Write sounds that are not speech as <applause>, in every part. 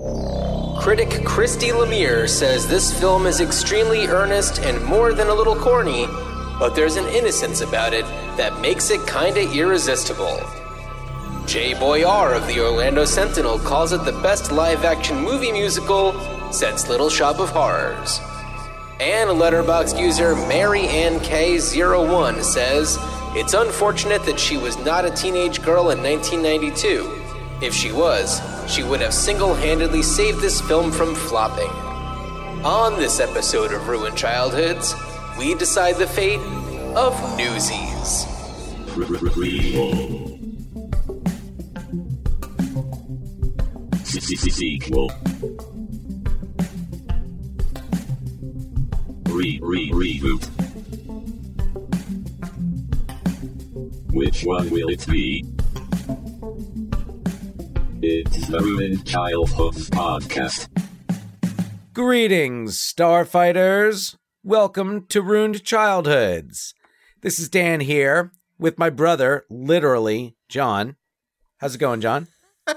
Critic Christy Lemire says this film is extremely earnest and more than a little corny, but there's an innocence about it that makes it kinda irresistible. Jay Boyar of the Orlando Sentinel calls it the best live action movie musical since Little Shop of Horrors. And Letterboxd user Mary Ann K01 says it's unfortunate that she was not a teenage girl in 1992. If she was, she would have single handedly saved this film from flopping. On this episode of Ruined Childhoods, we decide the fate of Newsies. Re re reboot. Which one will it be? It's the Ruined Childhoods podcast. Greetings, Starfighters! Welcome to Ruined Childhoods. This is Dan here with my brother, literally, Jon. How's it going, Jon? <laughs>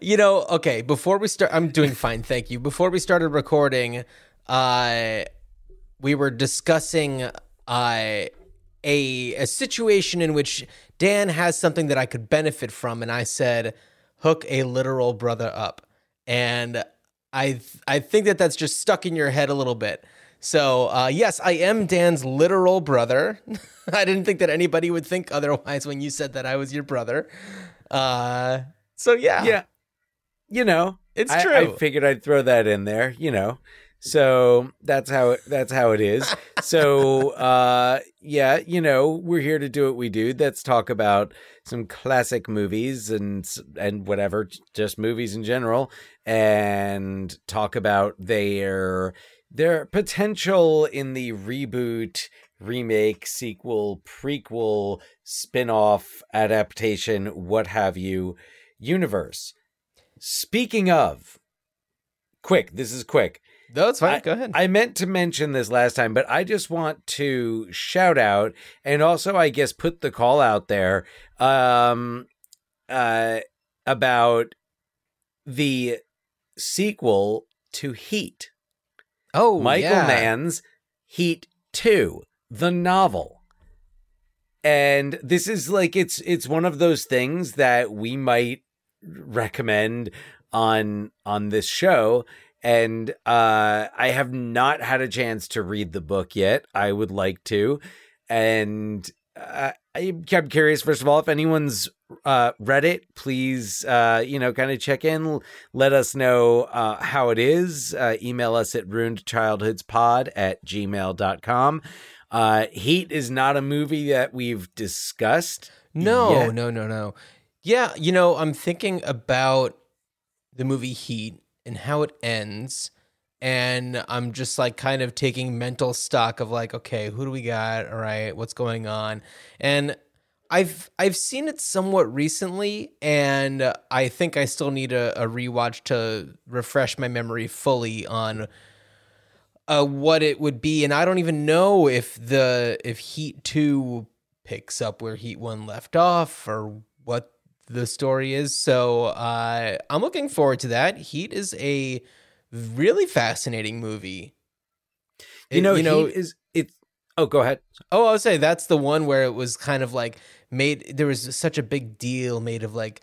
You know, okay, before we start, I'm doing fine, thank you. Before we started recording, uh, we were discussing uh, a a situation in which Dan has something that I could benefit from, and I said, hook a literal brother up, and I I think that that's just stuck in your head a little bit. So uh, yes, I am Dan's literal brother. <laughs> I didn't think that anybody would think otherwise when you said that I was your brother. Uh, so yeah, Yeah. You know, It's I- true. I, figured I'd throw that in there, you know. So that's how it, that's how it is. So <laughs> uh yeah, you know, we're here to do what we do. Let's talk about some classic movies and and whatever, just movies in general and talk about their their potential in the reboot, remake, sequel, prequel, spin-off, adaptation, what have you universe. Speaking of, quick, this is quick. No, it's fine. I- Go ahead. I meant to mention this last time, but I just want to shout out and also, I guess, put the call out there um, uh, about the sequel to Heat. oh, Michael yeah. Mann's Heat 2, the novel. And this is like it's it's one of those things that we might recommend on on this show and uh I have not had a chance to read the book yet. I would like to. And uh, I'm curious first of all if anyone's uh read it, please uh you know kind of check in, let us know uh how it is. Uh email us at ruinedchildhoodspod at gmail gmail.com. Uh Heat is not a movie that we've discussed. No, yet. no, no, no. Yeah, you know, I'm thinking about the movie Heat and how it ends. And I'm just like kind of taking mental stock of like, okay, who do we got? All right, what's going on? And I've I've seen it somewhat recently, and I think I still need a, a rewatch to refresh my memory fully on uh, what it would be. And I don't even know if the if Heat Two picks up where Heat One left off, or what the story is. So uh, I'm looking forward to that. Heat is a really fascinating movie. You know, you know, Heat is it? Oh, go ahead. Oh, I would say that's the one where it was kind of like made. There was such a big deal made of like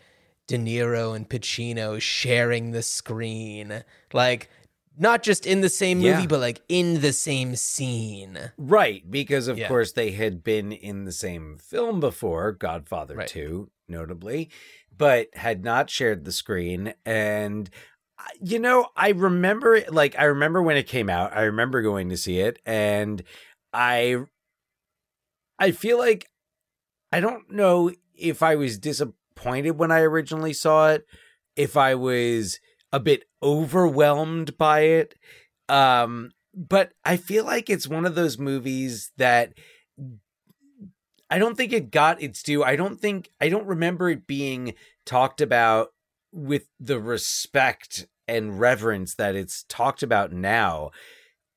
De Niro and Pacino sharing the screen, like not just in the same movie, Yeah. but like in the same scene. Right, because of Yeah. course they had been in the same film before, Godfather Right. 2, notably, but had not shared the screen. And, you know, I remember, it- like, I remember when it came out, I remember going to see it, and I, I feel like, I don't know if I was disappointed when I originally saw it, if I was a bit overwhelmed by it. Um, but I feel like it's one of those movies that I don't think it got its due. I don't think I don't remember it being talked about with the respect and reverence that it's talked about now.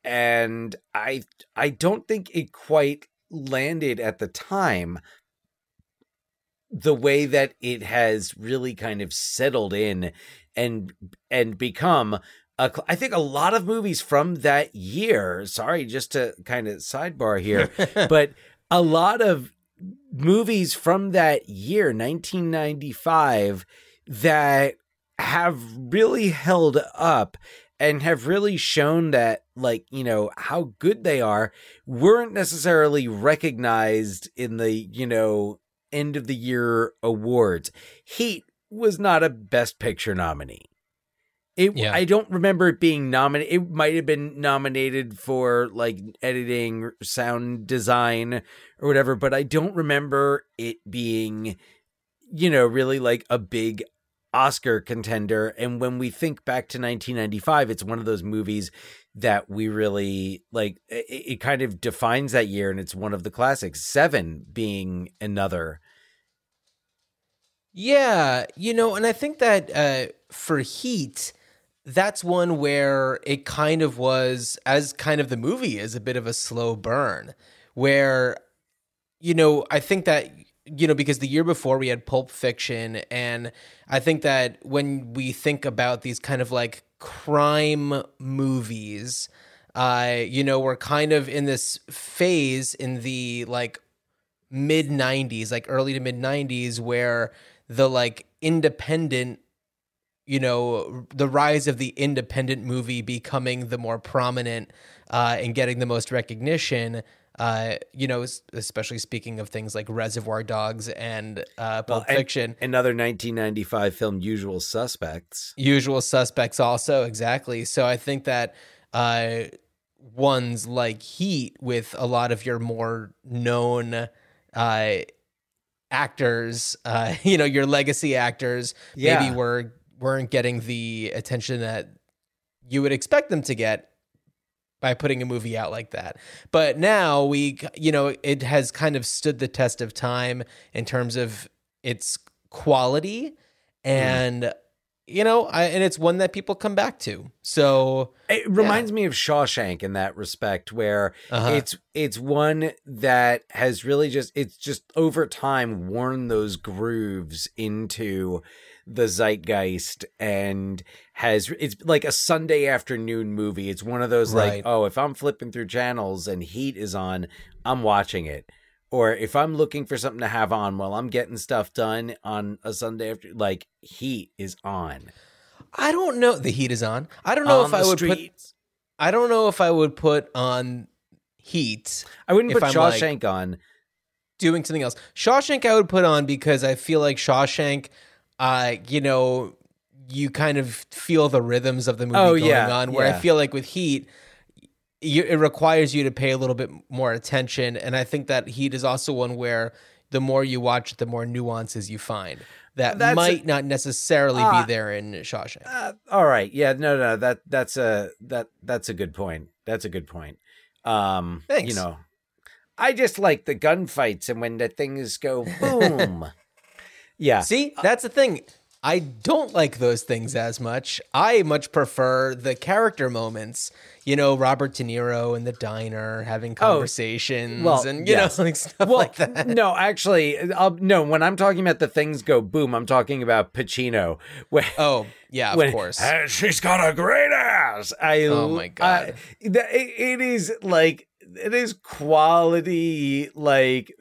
And I I don't think it quite landed at the time. the way that it has really kind of settled in and and become a, cl- I think a lot of movies from that year. Sorry, just to kind of sidebar here, <laughs> but a lot of movies from that year, 1995, that have really held up and have really shown that like you know how good they are weren't necessarily recognized in the you know end of the year awards. Heat was not a best picture nominee it Yeah. i don't remember it being nominated it might have been nominated for like editing sound design or whatever but i don't remember it being you know really like a big Oscar contender. And when we think back to 1995, it's one of those movies that we really like. It, it kind of defines that year, and it's one of the classics. Seven being another. Yeah, you know, and I think that uh, for Heat, that's one where it kind of was, as kind of the movie is, a bit of a slow burn. Where, you know, I think that, you know, because the year before we had Pulp Fiction, and I think that when we think about these kind of like crime movies, uh, you know, we're kind of in this phase in the like mid 90s like early to mid 90s where the like independent you know the rise of the independent movie becoming the more prominent uh, and getting the most recognition uh, you know especially speaking of things like reservoir dogs and uh, pulp and- fiction Another 1995 film, Usual Suspects. usual suspects also exactly so i think that uh ones like heat with a lot of your more known uh actors uh <laughs> you know your legacy actors Yeah. maybe were weren't getting the attention that you would expect them to get by putting a movie out like that. But now we, you know, it has kind of stood the test of time in terms of its quality and you know, I, and it's one that people come back to. So, It reminds me of Shawshank in that respect, where uh it's it's one that has really just it's just over time worn those grooves into the zeitgeist and has it's like a Sunday afternoon movie. It's one of those Right. like, oh, if I'm flipping through channels and Heat is on, I'm watching it. Or if I'm looking for something to have on while I'm getting stuff done on a Sunday after like Heat is on. I don't know. The heat is on. I don't know On if I would put. I don't know if I would put on Heat I wouldn't put I'm, like- Shawshank on. doing something else. Shawshank I would put on because I feel like Shawshank, uh, you know, you kind of feel the rhythms of the movie Oh, going yeah, on. Where I feel like with Heat, you, it requires you to pay a little bit more attention, and I think that Heat is also one where the more you watch, it, the more nuances you find that That's- might not necessarily Ah. be there in Shawshank. Uh, all right. Yeah, no, no, that that's a that that's a good point. That's a good point. Um Thanks. you know. I just like the gunfights and when the things go boom. <laughs> yeah. See, that's the thing. I don't like those things as much. I much prefer the character moments. You know, Robert De Niro in the diner having conversations well, and you yes. know <laughs> like stuff Well, like that. no, actually, I'll, no. When I'm talking about the things go boom, I'm talking about Pacino. <laughs> When, Oh, yeah, of when, course. "Uh, she's got a great ass. I, Oh, my God. I- it- it is like it is quality. Like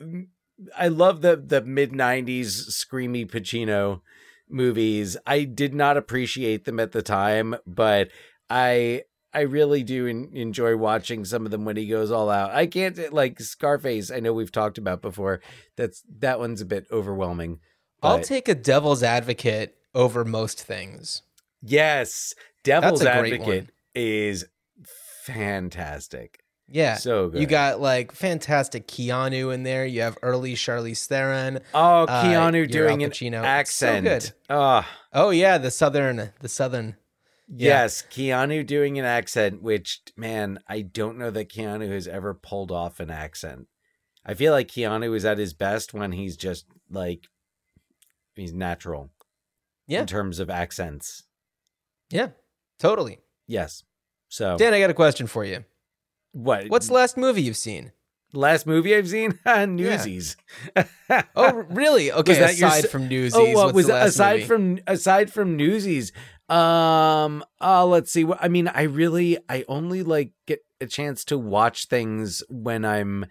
I love the the mid '90s screamy Pacino movies. I did not appreciate them at the time, but I I really do en- enjoy watching some of them when he goes all out. I can't like Scarface. I know we've talked about before. That's that one's a bit overwhelming. I'll take a devil's advocate over most things. Yes, Devil's That's a great Advocate is fantastic. Yeah. So good. You got like fantastic Keanu in there. You have early Charlize Theron. oh uh, Keanu your doing Al an Pacino. So accent. good. Oh Oh yeah, the southern the southern Yeah. yes, Keanu doing an accent. Which man, I don't know that Keanu has ever pulled off an accent. I feel like Keanu is at his best when he's just like he's natural. Yeah. In terms of accents. Yeah. Totally. Yes. So Dan, I got a question for you. What? What's the last movie you've seen? last movie I've seen? <laughs> Newsies. Oh, <laughs> really? Okay. that your aside s- from Newsies, oh, what what's was the last aside movie? from aside from Newsies? Um, uh, let's see. I mean, I really, I only like get a chance to watch things when I'm,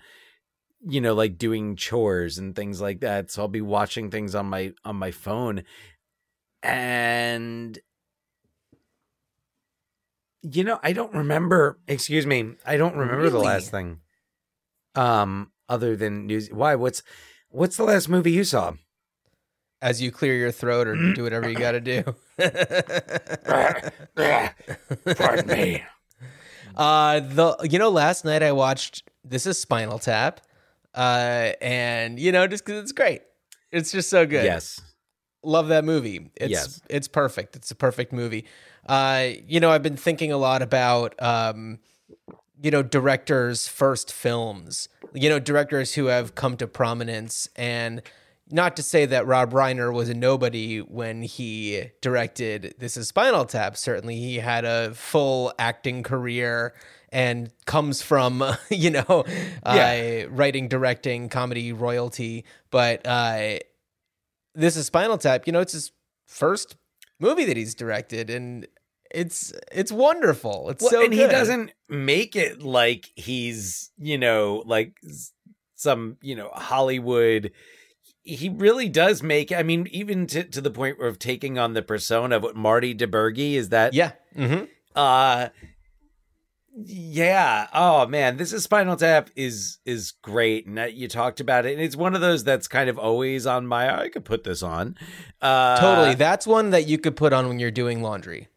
you know, like doing chores and things like that. So I'll be watching things on my on my phone, and you know, I don't remember. Excuse me, I don't remember the last thing. Um, other than news. Why? What's what's the last movie you saw? as you clear your throat or <clears throat> do whatever you got to do. <laughs> Pardon me. Uh, the you know, last night I watched This Is Spinal Tap, uh, and you know, just because it's great, it's just so good. Yes. love that movie. It's Yes. it's perfect. It's a perfect movie. Uh, you know, I've been thinking a lot about um, you know, directors' first films. You know, directors who have come to prominence and not to say that Rob Reiner was a nobody when he directed This is Spinal Tap. Certainly, he had a full acting career and comes from, <laughs> you know, uh, writing, directing, comedy royalty. But uh, this is Spinal Tap. You know, it's his first movie that he's directed, and it's it's wonderful. It's Well, so and he doesn't make it like he's, you know, like some, you know, Hollywood. He really does make. I mean, even to to the point of taking on the persona of what Marty DiBergi is that. Yeah. hmm Uh yeah. Oh man, this is Spinal Tap is is great, and that you talked about it, and it's one of those that's kind of always on my. I could put this on. Uh, Totally. That's one that you could put on when you're doing laundry.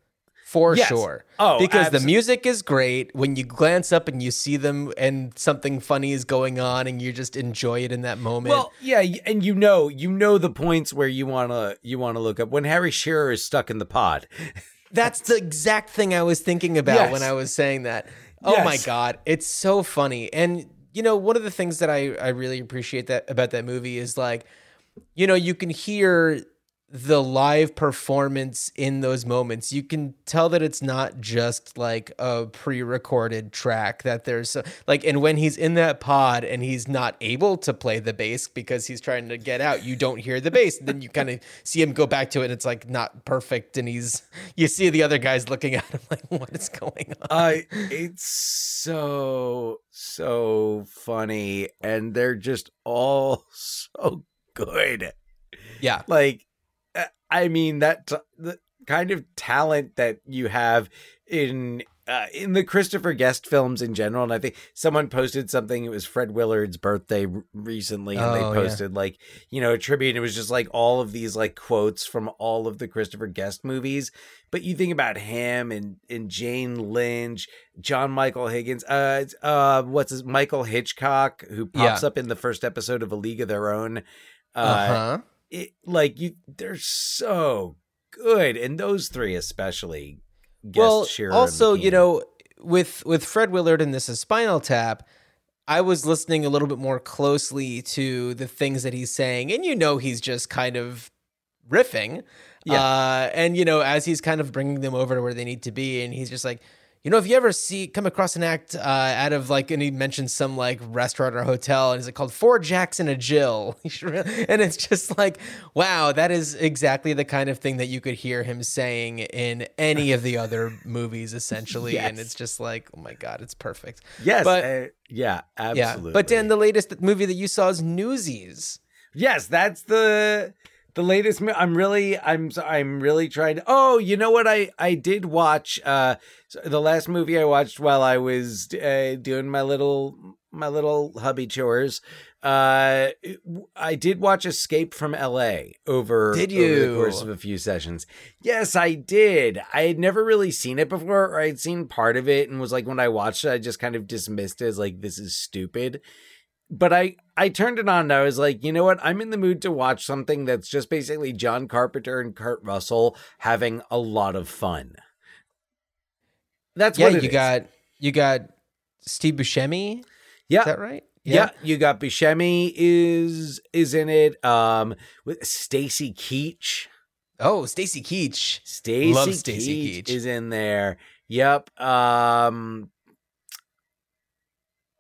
For Yes. sure. Oh, because the music is great. When you glance up and you see them and something funny is going on and you just enjoy it in that moment. Well, yeah, and you know, you know the points where you wanna you wanna look up when Harry Shearer is stuck in the pod. <laughs> That's the exact thing I was thinking about Yes. when I was saying that. Oh my god, it's so funny. And you know, one of the things that I I really appreciate that about that movie is like you know, you can hear the live performance in those moments. You can tell that it's not just like a pre-recorded track that there's like and when he's in that pod and he's not able to play the bass because he's trying to get out, you don't hear the bass. then you kind of see him go back to it and it's like not perfect and he's you see the other guys looking at him <laughs> like what is going on? Uh it's so so funny and they're just all <laughs> so good. Yeah. Like I mean that the kind of talent that you have in uh, in the Christopher Guest films in general, and I think someone posted something. It was Fred Willard's birthday r- recently, and Oh, they yeah. posted like you know a tribute. And it was just like all of these like quotes from all of the Christopher Guest movies. But you think about him and and Jane Lynch, John Michael Higgins, uh, uh, what's his Michael Hitchcock, who pops Yeah. up in the first episode of A League of Their Own. Uh, Uh-huh. It like you they're so good and those three especially well, Shearer, also, you know, with with Fred Willard and this is Spinal Tap, I was listening a little bit more closely to the things that he's saying, and you know, he's just kind of riffing, Yeah. uh, and you know, as he's kind of bringing them over to where they need to be, and he's just like. You know, if you ever see come across an act uh, out of like, and he mentions some like restaurant or hotel, and is it called Four Jacks and a Jill? <laughs> You should really- and it's just like, wow, that is exactly the kind of thing that you could hear him saying in any of the other <laughs> movies, essentially. And it's just like, oh my god, it's perfect. yes but- uh, yeah absolutely Yeah, but Dan, the latest movie that you saw is Newsies. yes that's the the latest i'm really i'm i'm really trying to oh you know what? I i did watch uh the last movie i watched while i was uh, doing my little my little hubby chores uh i did watch escape from la over Did you over the course of a few sessions. Yes i did. I had never really seen it before or i'd seen part of it and was like when i watched it i just kind of dismissed it as like this is stupid but I I turned it on and I was like, you know what? I'm in the mood to watch something that's just basically John Carpenter and Kurt Russell having a lot of fun. That's yeah, what it you is. got you got Steve Buscemi. yeah. Is that right? yeah. you got Buscemi is is in it. Um, with Stacy Keach. Oh, Stacy Keach. Stacy Keach, Keach. is in there. Yep. Um,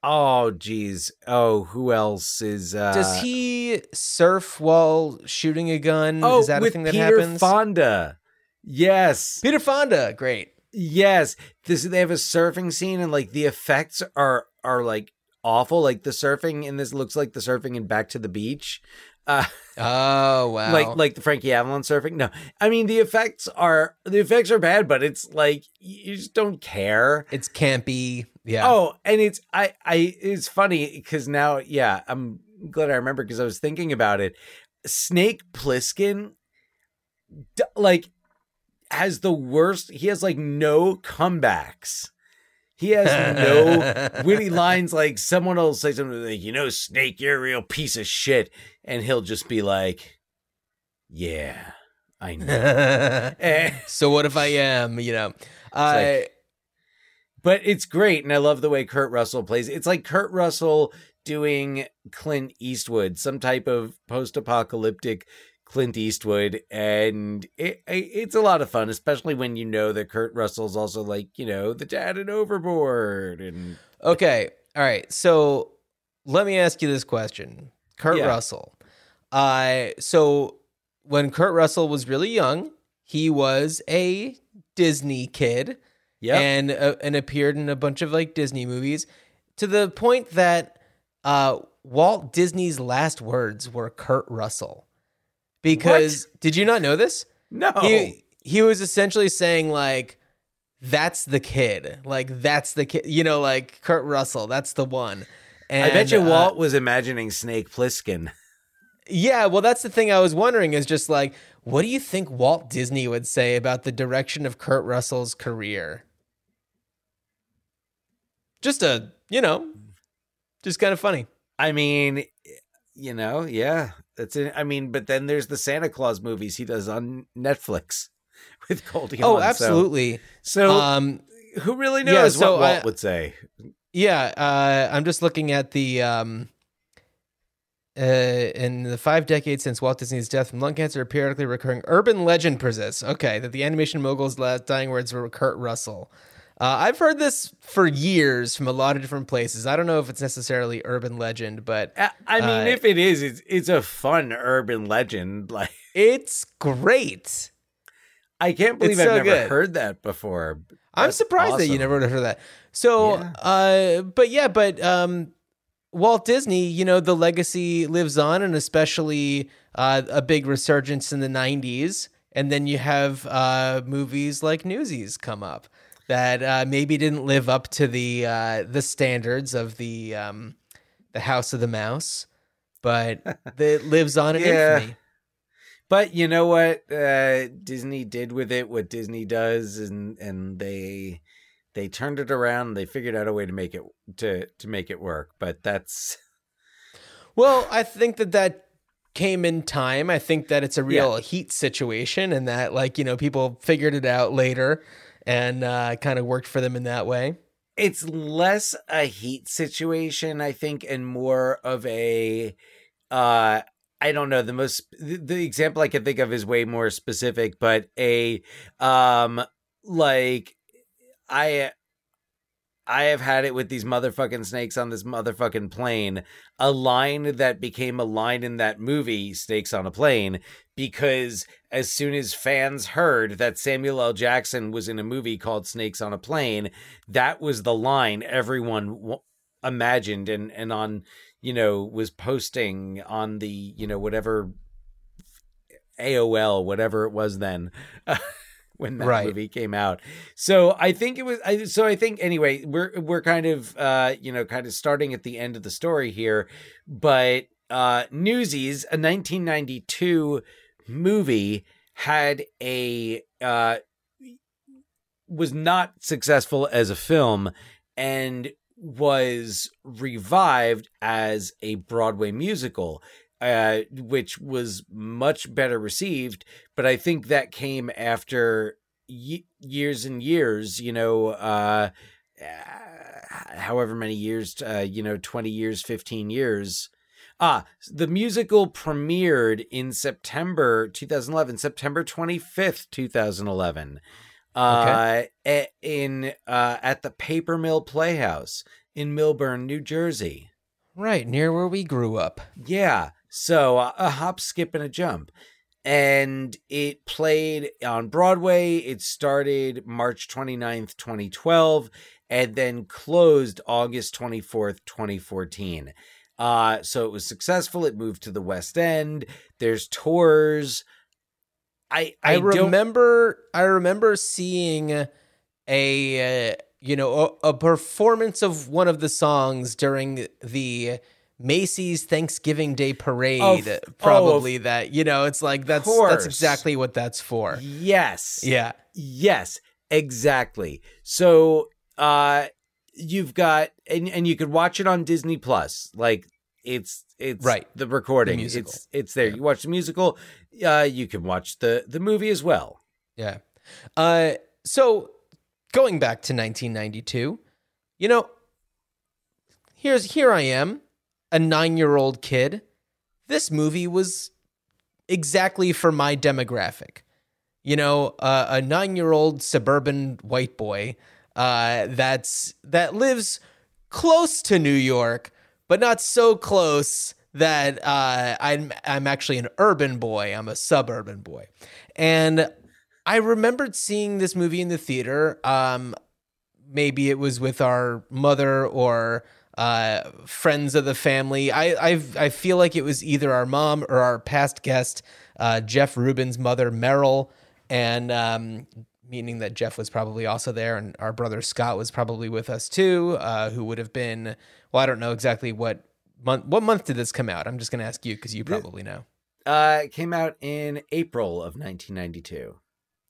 Oh, geez. Oh, who else is? Uh, Does he surf while shooting a gun? Oh, Is that with a thing that Peter happens? Fonda. Yes, Peter Fonda, great. yes. This they have a surfing scene, and like the effects are are like awful. Like the surfing in this looks like the surfing in Back to the Beach. Uh, Oh <laughs> wow! like like the Frankie Avalon surfing. No, I mean the effects are the effects are bad, but it's like you just don't care. it's campy. Yeah. Oh, and it's I I it's funny because now yeah I'm glad I remember because I was thinking about it. Snake Plissken, d- like has the worst. He has like no comebacks. He has no <laughs> witty lines. Like someone will say something like, "You know, Snake, you're a real piece of shit," and he'll just be like, "Yeah, I know." <laughs> Eh. so what if I am? You know, uh, like- but it's great and i love the way kurt russell plays it's like kurt russell doing clint eastwood some type of post-apocalyptic clint eastwood and it, it- it's a lot of fun especially when you know that kurt russell's also like you know the dad in overboard and okay. All right. So let me ask you this question, Kurt Yeah. Russell. Uh, so when Kurt Russell was really young, he was a Disney kid. Yeah and uh, and appeared in a bunch of like Disney movies to the point that uh, Walt Disney's last words were Kurt Russell. Because did you not know this? no He he was essentially saying like that's the kid. Like that's the kid, you know, like Kurt Russell, that's the one. And i bet you uh, walt was imagining snake plissken yeah, well, that's the thing I was wondering is just like, what do you think Walt Disney would say about the direction of Kurt Russell's career? Just a, you know, just kind of funny. i mean you know yeah that's it i mean but then there's the santa claus movies he does on netflix <laughs> with goldie Oh, so- absolutely. so um, Who really Yeah, knows so what Walt I- would say? yeah, uh, I'm just looking at the um, uh, in the five decades since Walt Disney's death from lung cancer, a periodically recurring urban legend persists. Okay, that the animation mogul's last dying words were Kurt Russell. Uh, I've heard this for years from a lot of different places. I don't know if it's necessarily urban legend, but I, I mean, Uh, if it is, it's it's a fun urban legend. <laughs> Like it's great. I can't believe It's I've so never good. heard that before. I'm That's surprised that you never would have heard that. So, Yeah. uh, but yeah, but um, Walt Disney, you know, the legacy lives on, and especially uh, a big resurgence in the '90s. And then you have uh, movies like Newsies come up that uh, maybe didn't live up to the uh, the standards of the um, the House of the Mouse, but <laughs> it lives on in Yeah. infamy. But you know what uh, Disney did with it? What Disney does, and and they they turned it around. They figured out a way to make it to to make it work. But that's Well, I think that that came in time. I think that it's a real heat situation and that like, you know, people figured it out later and uh, kind of worked for them in that way. it's less a heat situation, I think, and more of a uh I don't know the most the, example I can think of is way more specific, but a um like I I have had it with these motherfucking snakes on this motherfucking plane. A line that became a line in that movie, Snakes on a Plane, because as soon as fans heard that Samuel L. Jackson was in a movie called Snakes on a Plane, that was the line everyone w- imagined and and on you know was posting on the you know whatever AOL whatever it was then <laughs> when that Right. movie came out. So I think it was I so I think anyway we're we're kind of uh you know kind of starting at the end of the story here but uh Newsies a 1992 movie had a uh was not successful as a film and was revived as a Broadway musical, uh, which was much better received. But I think that came after y- years and years, you know, uh, uh, however many years, uh, you know, 20 years, 15 years. Ah, the musical premiered in September 2011, September 25th, 2011 uh in uh at the paper mill playhouse in Millburn, New Jersey. Right, near where we grew up. Yeah. So uh, a hop, skip, and a jump. And it played on Broadway. It started March 29th, 2012, and then closed August 24th, 2014. Uh, so it was successful. It moved to the West End. There's tours. I I, I, remember I remember seeing a uh, you know a, a performance of one of the songs during the Macy's Thanksgiving Day parade oh, probably that you know it's like that's course. that's exactly what that's for. Yes. Yeah. Yes, exactly. So uh you've got and and you could watch it on Disney Plus. Like it's it's Right. the recording. The. It's it's there. Yeah. You watch the musical, uh you can watch the the movie as well. Yeah. Uh, so going back to 1992, you know, here's here I am, a nine-year-old kid. This movie was exactly for my demographic. You know, uh, a nine-year-old suburban white boy uh, that's that lives close to New York, but not so close that uh, I'm I'm actually an urban boy. I'm a suburban boy, and I remembered seeing this movie in the theater. Um, maybe it was with our mother or uh, friends of the family. I I've, I feel like it was either our mom or our past guest, uh, Jeff Rubin's mother, Merrill, and um, meaning that Jeff was probably also there, and our brother Scott was probably with us too, uh, who would have been. Well, I don't know exactly what month. What month did this come out? I'm just going to ask you because you probably know. Uh it came out in April of 1992.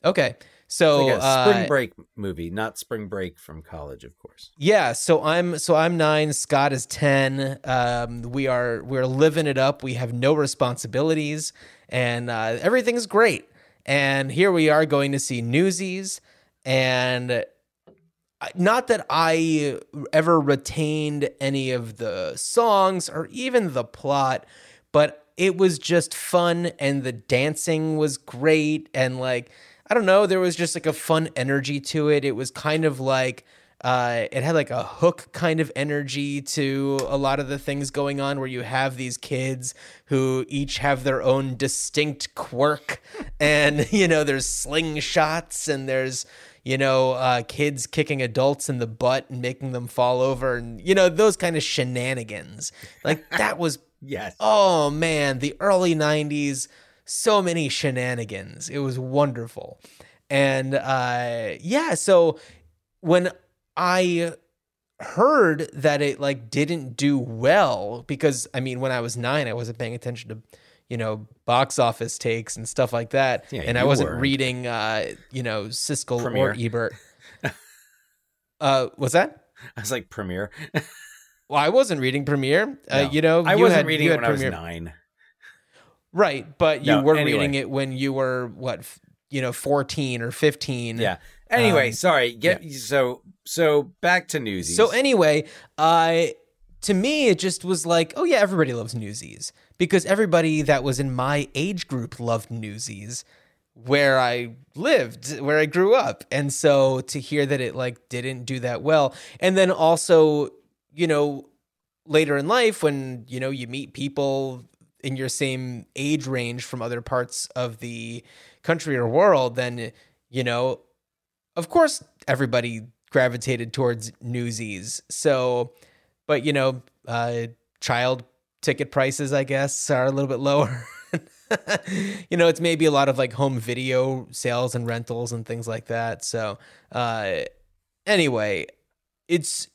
Okay, so Like a uh, spring break movie, not spring break from college, of course. Yeah, so I'm so I'm nine. Scott is ten. Um, we are we're living it up. We have no responsibilities, and uh, everything's great. And here we are going to see Newsies, and not that I ever retained any of the songs or even the plot, but it was just fun, and the dancing was great, and like I don't know, there was just like a fun energy to it. It was kind of like uh, it had like a hook kind of energy to a lot of the things going on where you have these kids who each have their own distinct quirk <laughs> and you know there's slingshots and there's you know uh, kids kicking adults in the butt and making them fall over and you know those kind of shenanigans like that was <laughs> Yes. oh man, the early 90s, so many shenanigans. It was wonderful. And uh yeah, so when I heard that it like didn't do well because I mean when I was 9 I wasn't paying attention to you know box office takes and stuff like that Yeah, and I wasn't weren't. reading uh you know Siskel Premiere. or Ebert. <laughs> uh what's that? I was like premiere. <laughs> Well, I wasn't reading Premiere. Uh, No. you know, I you wasn't had- reading you it had when I was Premiere. 9. Right, but you No, were anyway. reading it when you were what, you know, 14 or 15. Yeah. Anyway, Um, sorry. Get so so back to Newsies. So anyway, I to me it just was like, oh yeah, everybody loves Newsies because everybody that was in my age group loved Newsies where I lived, where I grew up. And so to hear that it like didn't do that well and then also, you know, later in life when, you know, you meet people in your same age range from other parts of the country or world, then you know, of course everybody gravitated towards newsies. So but you know uh child ticket prices i guess are a little bit lower. <laughs> You know it's maybe a lot of like home video sales and rentals and things like that. So uh anyway it's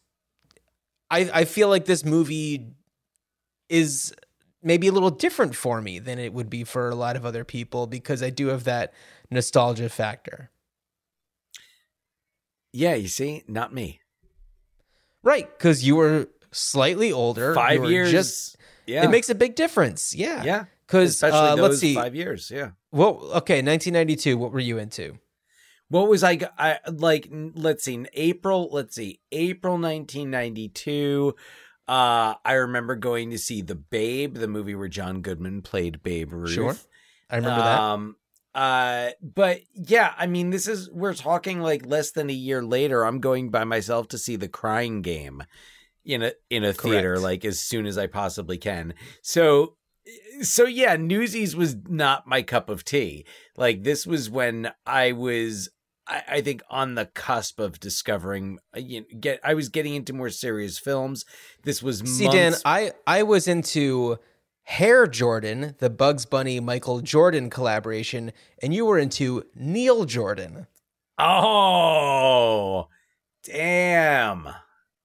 i i feel like this movie is maybe a little different for me than it would be for a lot of other people because i do have that nostalgia factor yeah, you see, not me. Right, because you were slightly older. Five years. Just yeah. it makes a big difference. Yeah, yeah. Because uh, let's see. five years. Yeah. Well, okay, 1992. What were you into? What was I, I like? Let's see. April. Let's see. April 1992. Uh, I remember going to see The Babe, the movie where John Goodman played Babe Ruth. Sure. I remember that. Um, uh, but yeah, I mean, this is we're talking like less than a year later. I'm going by myself to see The Crying Game in a in a theater Correct. like as soon as I possibly can. So so yeah, Newsies was not my cup of tea. Like this was when I was I, I think on the cusp of discovering uh, you know, get I was getting into more serious films. This was See, Dan, I I was into Hare Jordan, the Bugs Bunny Michael Jordan collaboration, and you were into Neil Jordan. Oh, damn.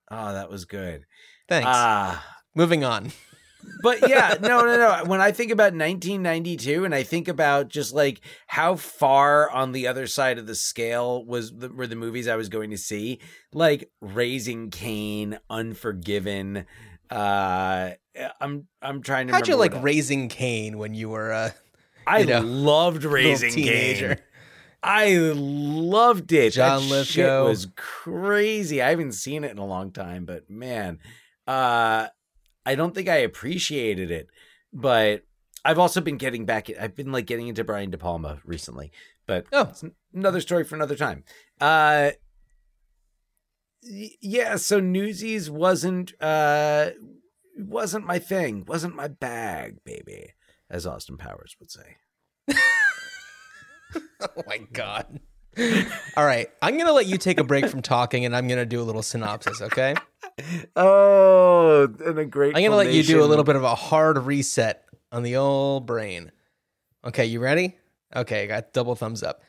Oh, that was good. Thanks. Ah. Moving on. But yeah, no, no, no. When I think about 1992 and I think about just like how far on the other side of the scale was the, were the movies I was going to see, like Raising Cain, Unforgiven. Uh, I'm I'm trying to. How'd you like raising Cain when you were uh, I you know, loved Raising teenager? Cain. I loved it. John that Lithgow. was crazy. I haven't seen it in a long time, but man, uh, I don't think I appreciated it. But I've also been getting back. I've been like getting into Brian De Palma recently, but Oh. it's another story for another time. Uh, yeah. So Newsies wasn't uh wasn't my thing. Wasn't my bag, baby, as Austin Powers would say. <laughs> Oh my god. <laughs> All right, I'm gonna let you take a break from talking, and I'm gonna do a little synopsis. Okay, Oh, and a great. I'm gonna let you do a little bit of a hard reset on the old brain. Okay, you ready? Okay, I got double thumbs up.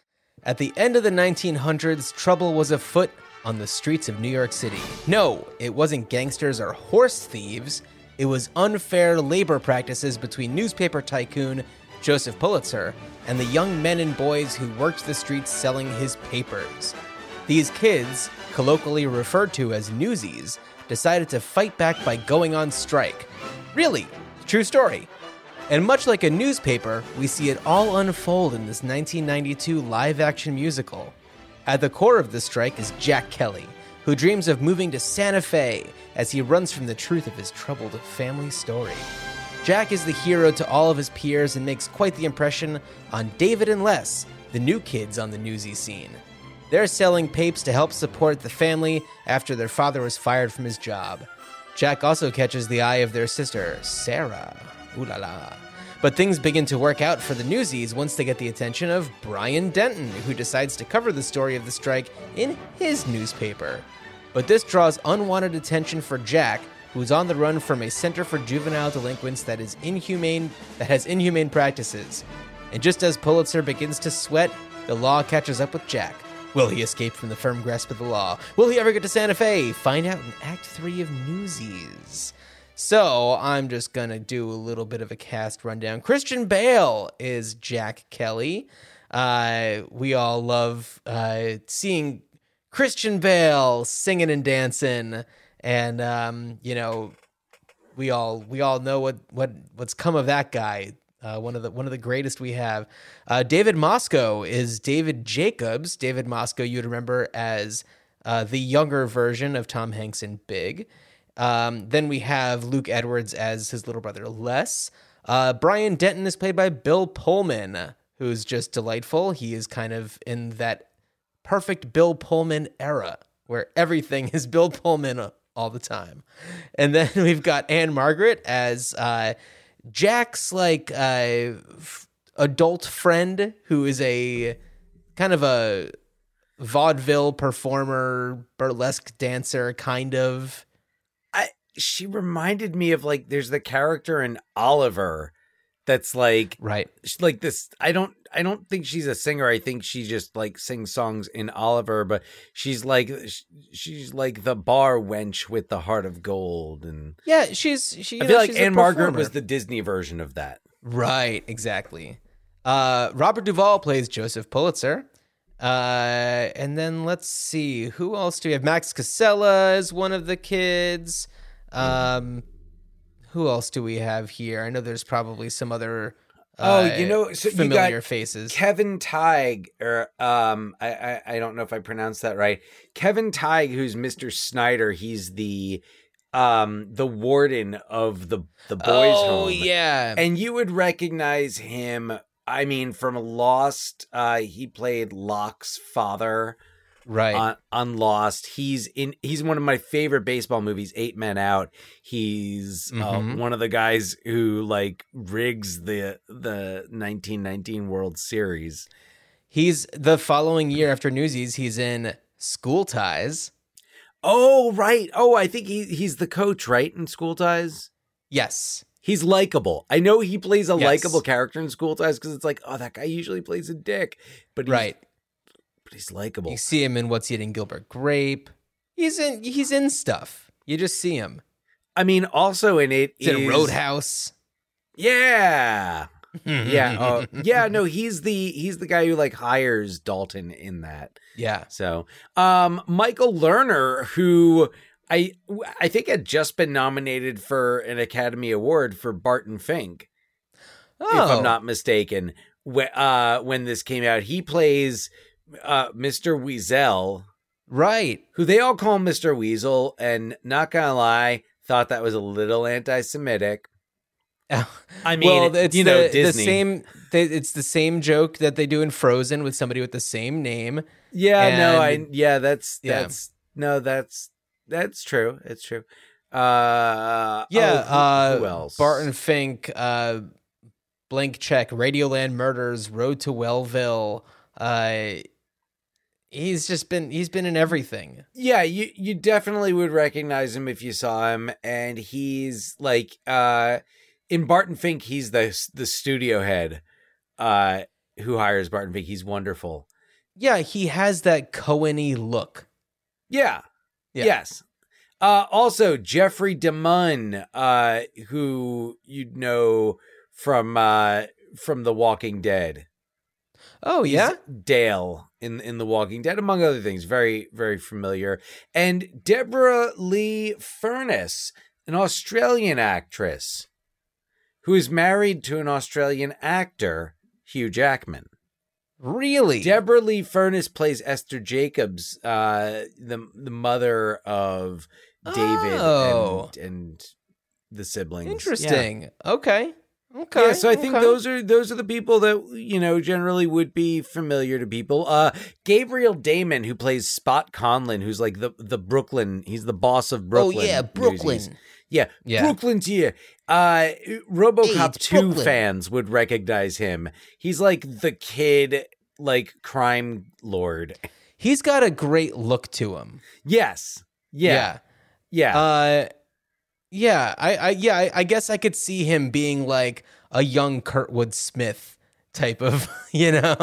At the end of the 1900s, trouble was afoot on the streets of New York City. No, it wasn't gangsters or horse thieves. It was unfair labor practices between newspaper tycoon Joseph Pulitzer and the young men and boys who worked the streets selling his papers. These kids, colloquially referred to as newsies, decided to fight back by going on strike. Really, true story. And much like a newspaper, we see it all unfold in this 1992 live action musical. At the core of the strike is Jack Kelly, who dreams of moving to Santa Fe as he runs from the truth of his troubled family story. Jack is the hero to all of his peers and makes quite the impression on David and Les, the new kids on the newsy scene. They're selling papes to help support the family after their father was fired from his job. Jack also catches the eye of their sister, Sarah. Ooh la la. But things begin to work out for the newsies once they get the attention of Brian Denton, who decides to cover the story of the strike in his newspaper. But this draws unwanted attention for Jack, who's on the run from a center for juvenile delinquents that is inhumane that has inhumane practices. And just as Pulitzer begins to sweat, the law catches up with Jack. Will he escape from the firm grasp of the law? Will he ever get to Santa Fe? Find out in Act 3 of Newsies. So, I'm just gonna do a little bit of a cast rundown. Christian Bale is Jack Kelly. Uh, we all love uh, seeing Christian Bale singing and dancing, and um, you know, we all we all know what what what's come of that guy. Uh, one of the one of the greatest we have. Uh, David Moscow is David Jacobs. David Moscow, you'd remember as uh, the younger version of Tom Hanks in Big. Um, then we have Luke Edwards as his little brother Les. Uh, Brian Denton is played by Bill Pullman, who's just delightful. He is kind of in that perfect Bill Pullman era where everything is Bill Pullman all the time. And then <laughs> we've got Ann-Margret as uh, Jack's like uh, f- adult friend who is a kind of a vaudeville performer, burlesque dancer, kind of. I she reminded me of like there's the character in Oliver that's like Right. like this I don't I don't think she's a singer. I think she just like sings songs in Oliver, but she's like she's like the bar wench with the heart of gold and Yeah, she's she. you I feel know, like Ann-Margret was the Disney version of that. Right, exactly. Uh, Robert Duvall plays Joseph Pulitzer. Uh, and then let's see, who else do we have? Max Casella is one of the kids. Um, who else do we have here? I know there's probably some other. Oh, uh, you know, so you got familiar faces. Kevin Teig, or um, I, I I don't know if I pronounced that right. Kevin Teig, who's Mr. Snyder, he's the um the warden of the the boys' oh home. yeah, and you would recognize him. I mean, from Lost, uh, he played Locke's father. Right. on, on Lost. He's in. He's one of my favorite baseball movies, Eight Men Out. He's uh, one of the guys who like rigs the the 1919 World Series. he's the following year after Newsies, he's in School Ties. Oh right. Oh, I think he he's the coach, right? In School Ties. Yes. He's likable. I know he plays a Yes. likable character in School Ties because it's like, oh, that guy usually plays a dick, but Right. But he's likable. You see him in What's Eating Gilbert Grape. He's in he's in stuff. You just see him. I mean, also in it He's in is- Roadhouse. Yeah, yeah, uh, <laughs> yeah. No, he's the he's the guy who like hires Dalton in that. yeah. So, um, Michael Lerner, who I I think had just been nominated for an Academy Award for Barton Fink, Oh, if I'm not mistaken. When uh when this came out, he plays uh Mr. Weasel, right. who they all call Mr. Weasel, and not gonna lie, thought that was a little anti-Semitic. <laughs> I mean, well, it's you know, the, the same. They, it's the same joke that they do in Frozen with somebody with the same name. Yeah, no, I yeah, that's Yeah. that's no, that's that's true. It's true. Uh Yeah, oh, who, who uh, else? Barton Fink, uh, Blank Check, Radioland Murders, Road to Wellville. Uh, he's just been he's been in everything. Yeah, you you definitely would recognize him if you saw him, and he's like uh in Barton Fink, he's the the studio head uh who hires Barton Fink. He's wonderful. Yeah, he has that Coen-y look. Yeah. Yeah. Yes. Uh also Jeffrey DeMunn, uh, who you'd know from uh from The Walking Dead. Oh He's yeah, Dale in in The Walking Dead, among other things. Very, very familiar. And Deborah Lee Furness, an Australian actress who is married to an Australian actor, Hugh Jackman. really? Deborah Lee Furness plays Esther Jacobs, uh, the the mother of David Oh. and and the siblings. Yeah. Interesting. Okay. Okay. Yeah, so I think those are those are the people that you know generally would be familiar to people. Uh Gabriel Damon, who plays Spot Conlon, who's like the the Brooklyn, he's the boss of Brooklyn. Oh yeah, Newsies. Brooklyn. Yeah, Yeah. Brooklyn's here. Uh RoboCop it's 2 Brooklyn. fans would recognize him. He's like the kid like crime lord. He's got a great look to him. Yes. Yeah. Yeah. Uh, yeah. I, I, yeah. I, I guess I could see him being like a young Kurtwood Smith type of, <laughs> you know.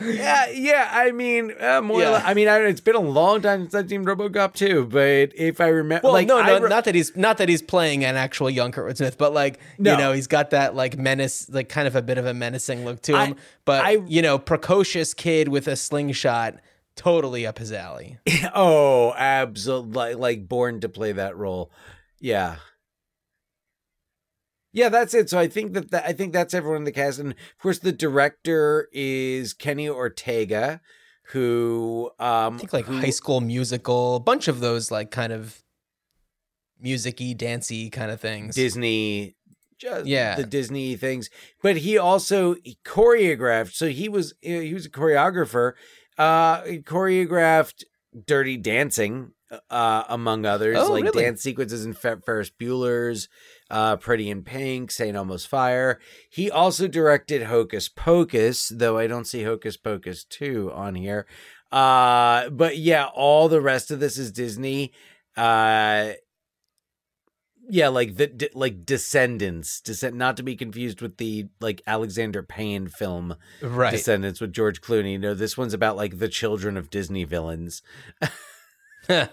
yeah, yeah. I mean, uh, more. Yeah. li- I mean, I, it's been a long time since I've seen RoboCop 2, but if I remember, Well, like, no, no, re- not that he's not that he's playing an actual young Kurtwood Smith, but like No. you know, he's got that like menace, like kind of a bit of a menacing look to I- him. but I- you know, precocious kid with a slingshot, totally up his alley. <laughs> Oh, absolutely! Like, like born to play that role. Yeah, yeah. That's it. So I think that, I think that's everyone in the cast, and of course the director is Kenny Ortega, who um I think like who- High School Musical, a bunch of those like kind of musicy, dancey kind of things. Disney. Just Yeah. the Disney things, but he also choreographed. So he was he was a choreographer. Uh, he choreographed Dirty Dancing, uh, among others, Oh, like really? dance sequences in Fer- Ferris Bueller's, uh, Pretty in Pink, Saint Elmo's Fire. He also directed Hocus Pocus, though I don't see Hocus Pocus two on here. Uh, but yeah, all the rest of this is Disney. Uh, yeah, like the de- like Descendants, Descend, not to be confused with the like Alexander Payne film right. Descendants with George Clooney. No, this one's about like the children of Disney villains. <laughs> <laughs>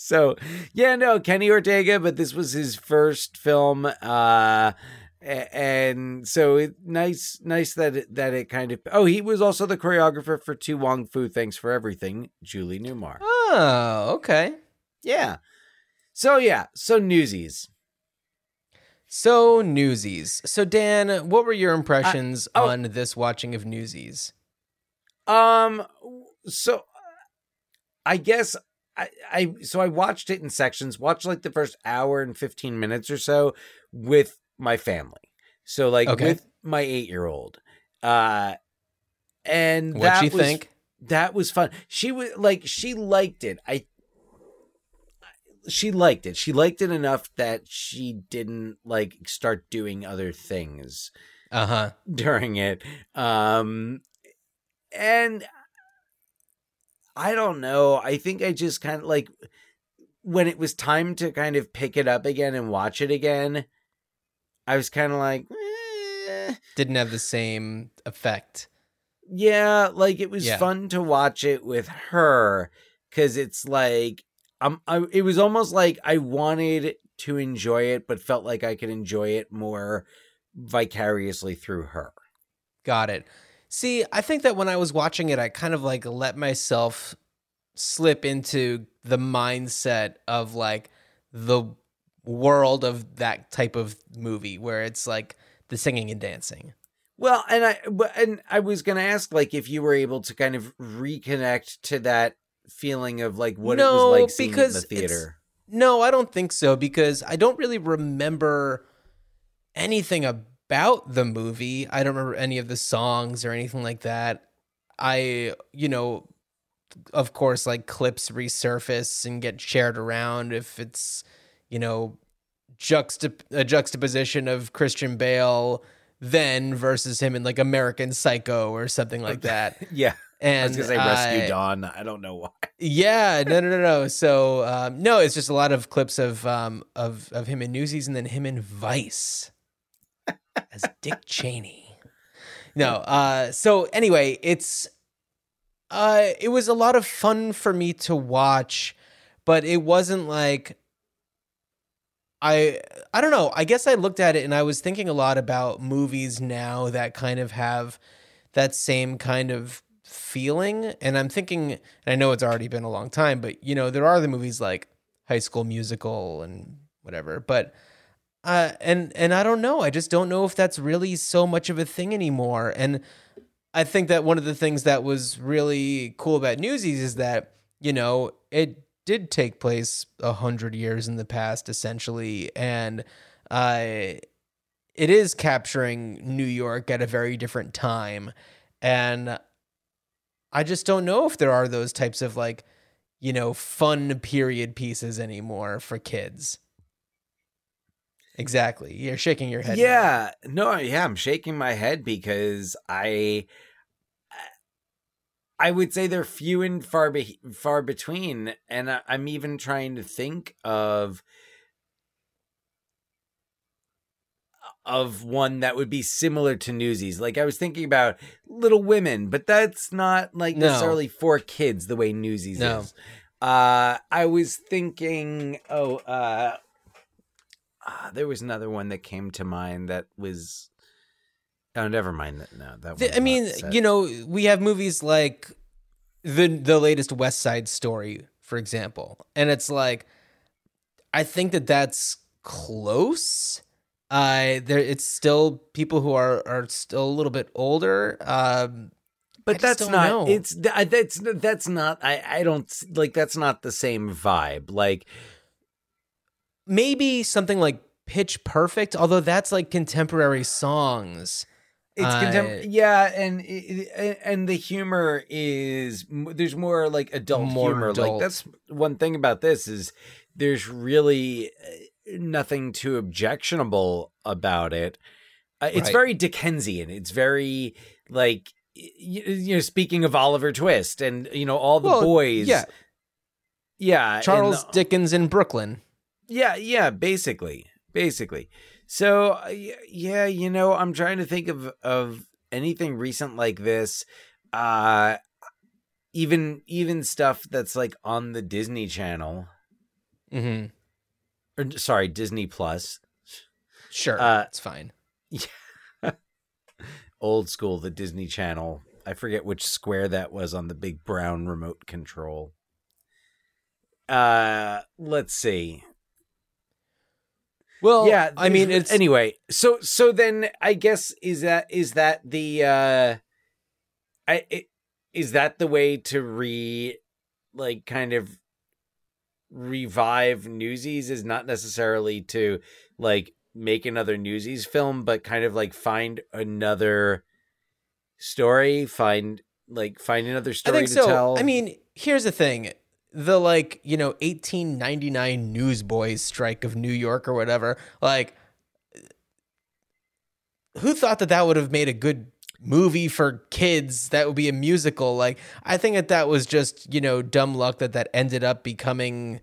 So yeah, no, Kenny Ortega, but this was his first film, uh, and so it, nice, nice that it, that it kind of. Oh, he was also the choreographer for To Wong Foo. Thanks for everything, Julie Newmar. oh, okay. Yeah. So yeah, so Newsies. So Newsies. So Dan, what were your impressions oh. on this watching of Newsies? Um, so I guess I, I so I watched it in sections. Watched like the first hour and fifteen minutes or so with my family. So like Okay. with my eight year old. Uh, and What'd that she was, think? that was fun. She was like she liked it. I she liked it. She liked it enough that she didn't like start doing other things Uh huh. during it. Um and I don't know. I think I just kind of like when it was time to kind of pick it up again and watch it again, I was kind of like, eh. Didn't have the same effect. yeah, like it was Yeah. fun to watch it with her because it's like, um, I, it was almost like I wanted to enjoy it, but felt like I could enjoy it more vicariously through her. Got it. See, I think that when I was watching it, I kind of like let myself slip into the mindset of like the world of that type of movie where it's like the singing and dancing. Well, and I but- and I was gonna ask like if you were able to kind of reconnect to that feeling of like what No, it was like seeing it in because the theater. No, I don't think so because I don't really remember anything about the movie. I don't remember any of the songs or anything like that. I, you know, of course, like clips resurface and get shared around if it's, you know, juxtap- a juxtaposition of Christian Bale then versus him in like American Psycho or something like that. <laughs> Yeah, And I was gonna say Rescue I- Dawn. I don't know why. <laughs> yeah, no, no, no, no. So um, no, it's just a lot of clips of um, of of him in Newsies and then him in Vice as Dick Cheney. No, uh, so anyway, it's uh, it was a lot of fun for me to watch, but it wasn't like I I don't know. I guess I looked at it and I was thinking a lot about movies now that kind of have that same kind of feeling and I'm thinking and I know it's already been a long time, but you know, there are the movies like High School Musical and whatever, but uh and and I don't know. I just don't know if that's really so much of a thing anymore. And I think that one of the things that was really cool about Newsies is that, you know, it did take place a hundred years in the past, essentially, and uh, it is capturing New York at a very different time, and I just don't know if there are those types of like, you know, fun period pieces anymore for kids. Exactly. You're shaking your head. Yeah, no, yeah, I'm shaking my head because I, I would say they're few and far be- far between, and I, I'm even trying to think of of one that would be similar to Newsies. Like I was thinking about Little Women, but that's not like No. necessarily for kids the way Newsies No. is. Uh, I was thinking, oh, uh, <sighs> there was another one that came to mind that was. Oh, never mind that. No, that. The- I mean, set. you know, we have movies like the the latest West Side Story, for example, and it's like, I think that that's close. Uh, there, it's still people who are are still a little bit older. Um, but that's don't know. It's that's that's not. I I don't like. That's not the same vibe. Like maybe something like Pitch Perfect, although that's like contemporary songs. it's contem- yeah, and and the humor is there's more like adult More humor. adult. Like that's one thing about this is there's really uh, nothing too objectionable about it. Uh, it's Right. very Dickensian. It's very like y- you know speaking of Oliver Twist and you know all the Well, boys. yeah. Yeah, Charles the- Dickens in Brooklyn. yeah, yeah, basically, basically. So uh, yeah, you know, I'm trying to think of of anything recent like this. Uh even even stuff that's like on the Disney Channel hmm or sorry, Disney Plus. Sure, Uh, it's fine. <laughs> Yeah. Old school the Disney Channel. I forget which square that was on the big brown remote control. Uh let's see. Well, yeah I mean, it's anyway so so then i guess is that is that the uh i it, is that the way to re like kind of revive newsies is not necessarily to like make another newsies film but kind of like find another story find like find another I story think to so. tell? I mean, here's the thing. The like, you know, 1899 newsboys strike of New York or whatever. Like who thought that that would have made a good movie for kids that would be a musical like i think that that was just you know dumb luck that that ended up becoming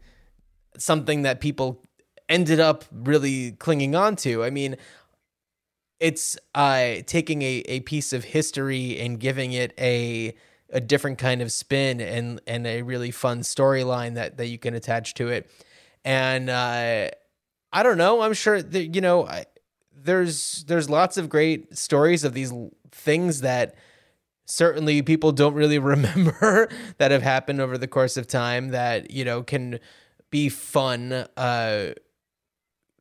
something that people ended up really clinging on to i mean it's uh taking a, a piece of history and giving it a a different kind of spin and and a really fun storyline that that you can attach to it. And uh i don't know. I'm sure that you know I, there's there's lots of great stories of these things that certainly people don't really <laughs> remember that have happened over the course of time that you know can be fun uh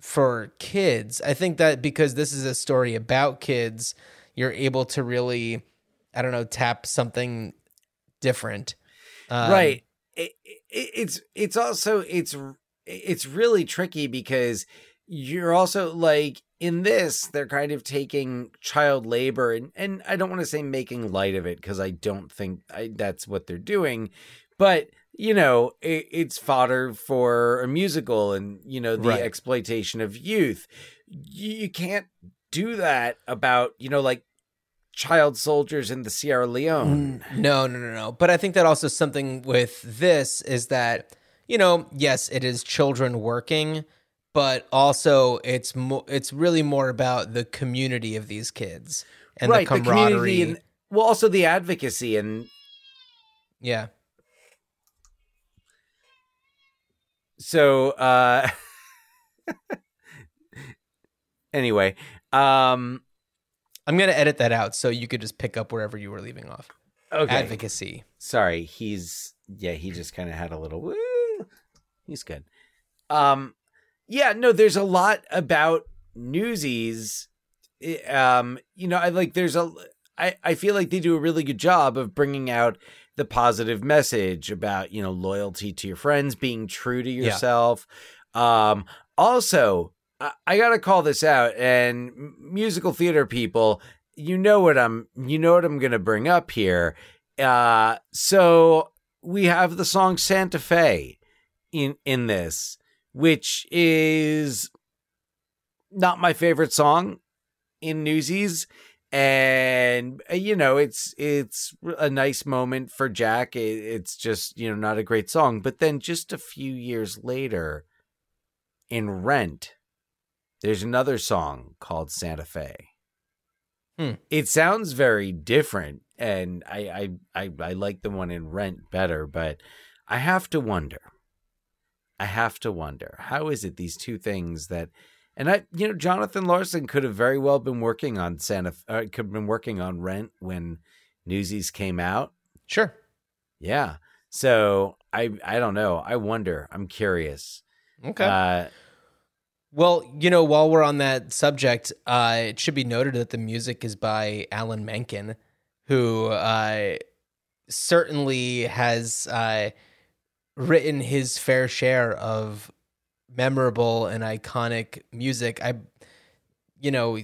for kids. I think that because this is a story about kids you're able to really i don't know tap something different um, right. It, it, it's it's also it's it's really tricky because you're also like in this they're kind of taking child labor and and I don't want to say making light of it because I don't think I, that's what they're doing, but you know it, it's fodder for a musical and you know the Right. exploitation of youth. You, you can't do that about you know like child soldiers in the Sierra Leone. Mm, No, no, no, no. But I think that also something with this is that you know, yes, it is children working, but also it's mo- it's really more about the community of these kids and right, the camaraderie. and well, also the advocacy and yeah, so uh <laughs> anyway um I'm gonna edit that out so you could just pick up wherever you were leaving off. okay Advocacy. sorry he's yeah he just kind of had a little woo. he's good um yeah no there's a lot about newsies um you know i like there's a i i feel like they do a really good job of bringing out the positive message about you know loyalty to your friends being true to Yeah. yourself um also I, gotta call this out and musical theater people you know what i'm you know what i'm gonna bring up here. Uh so we have the song santa fe in in this which is not my favorite song in newsies and uh, you know it's it's a nice moment for jack. It- it's just you know not a great song. But then just a few years later in rent there's another song called santa fe Hmm. it sounds very different and I, I i i like the one in rent better but i have to wonder i have to wonder how is it these two things that and I, you know, Jonathan Larson could have very well been working on Santa, uh, could have been working on Rent when Newsies came out. Sure. Yeah. So I, I don't know. I wonder. I'm curious. Okay. Uh, Well, you know, while we're on that subject, uh, it should be noted that the music is by Alan Menken, who uh, certainly has uh, written his fair share of memorable and iconic music. I, you know,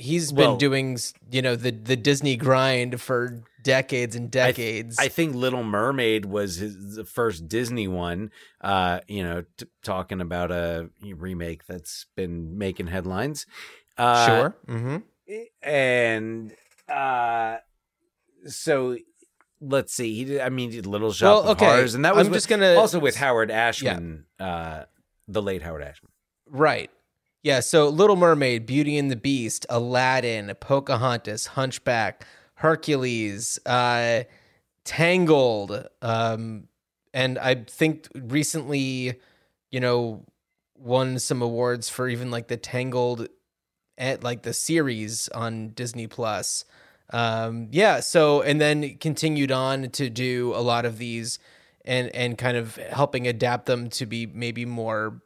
he's been Well- doing, you know, the the Disney grind for decades and I th- decades. I think Little Mermaid was his the first Disney one. Uh, you know, t- talking about a remake that's been making headlines. Uh, sure. hmm and uh so let's see he did i mean he did little shop Well, of okay. horrors and that was I'm with- just gonna also with howard ashman uh the late howard ashman Right. Yeah, so Little Mermaid, Beauty and the Beast, Aladdin, Pocahontas, Hunchback, Hercules, uh Tangled, um and I think recently, you know, won some awards for even like the Tangled at like the series on Disney Plus. Um yeah, so and then continued on to do a lot of these and and kind of helping adapt them to be maybe more